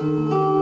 Música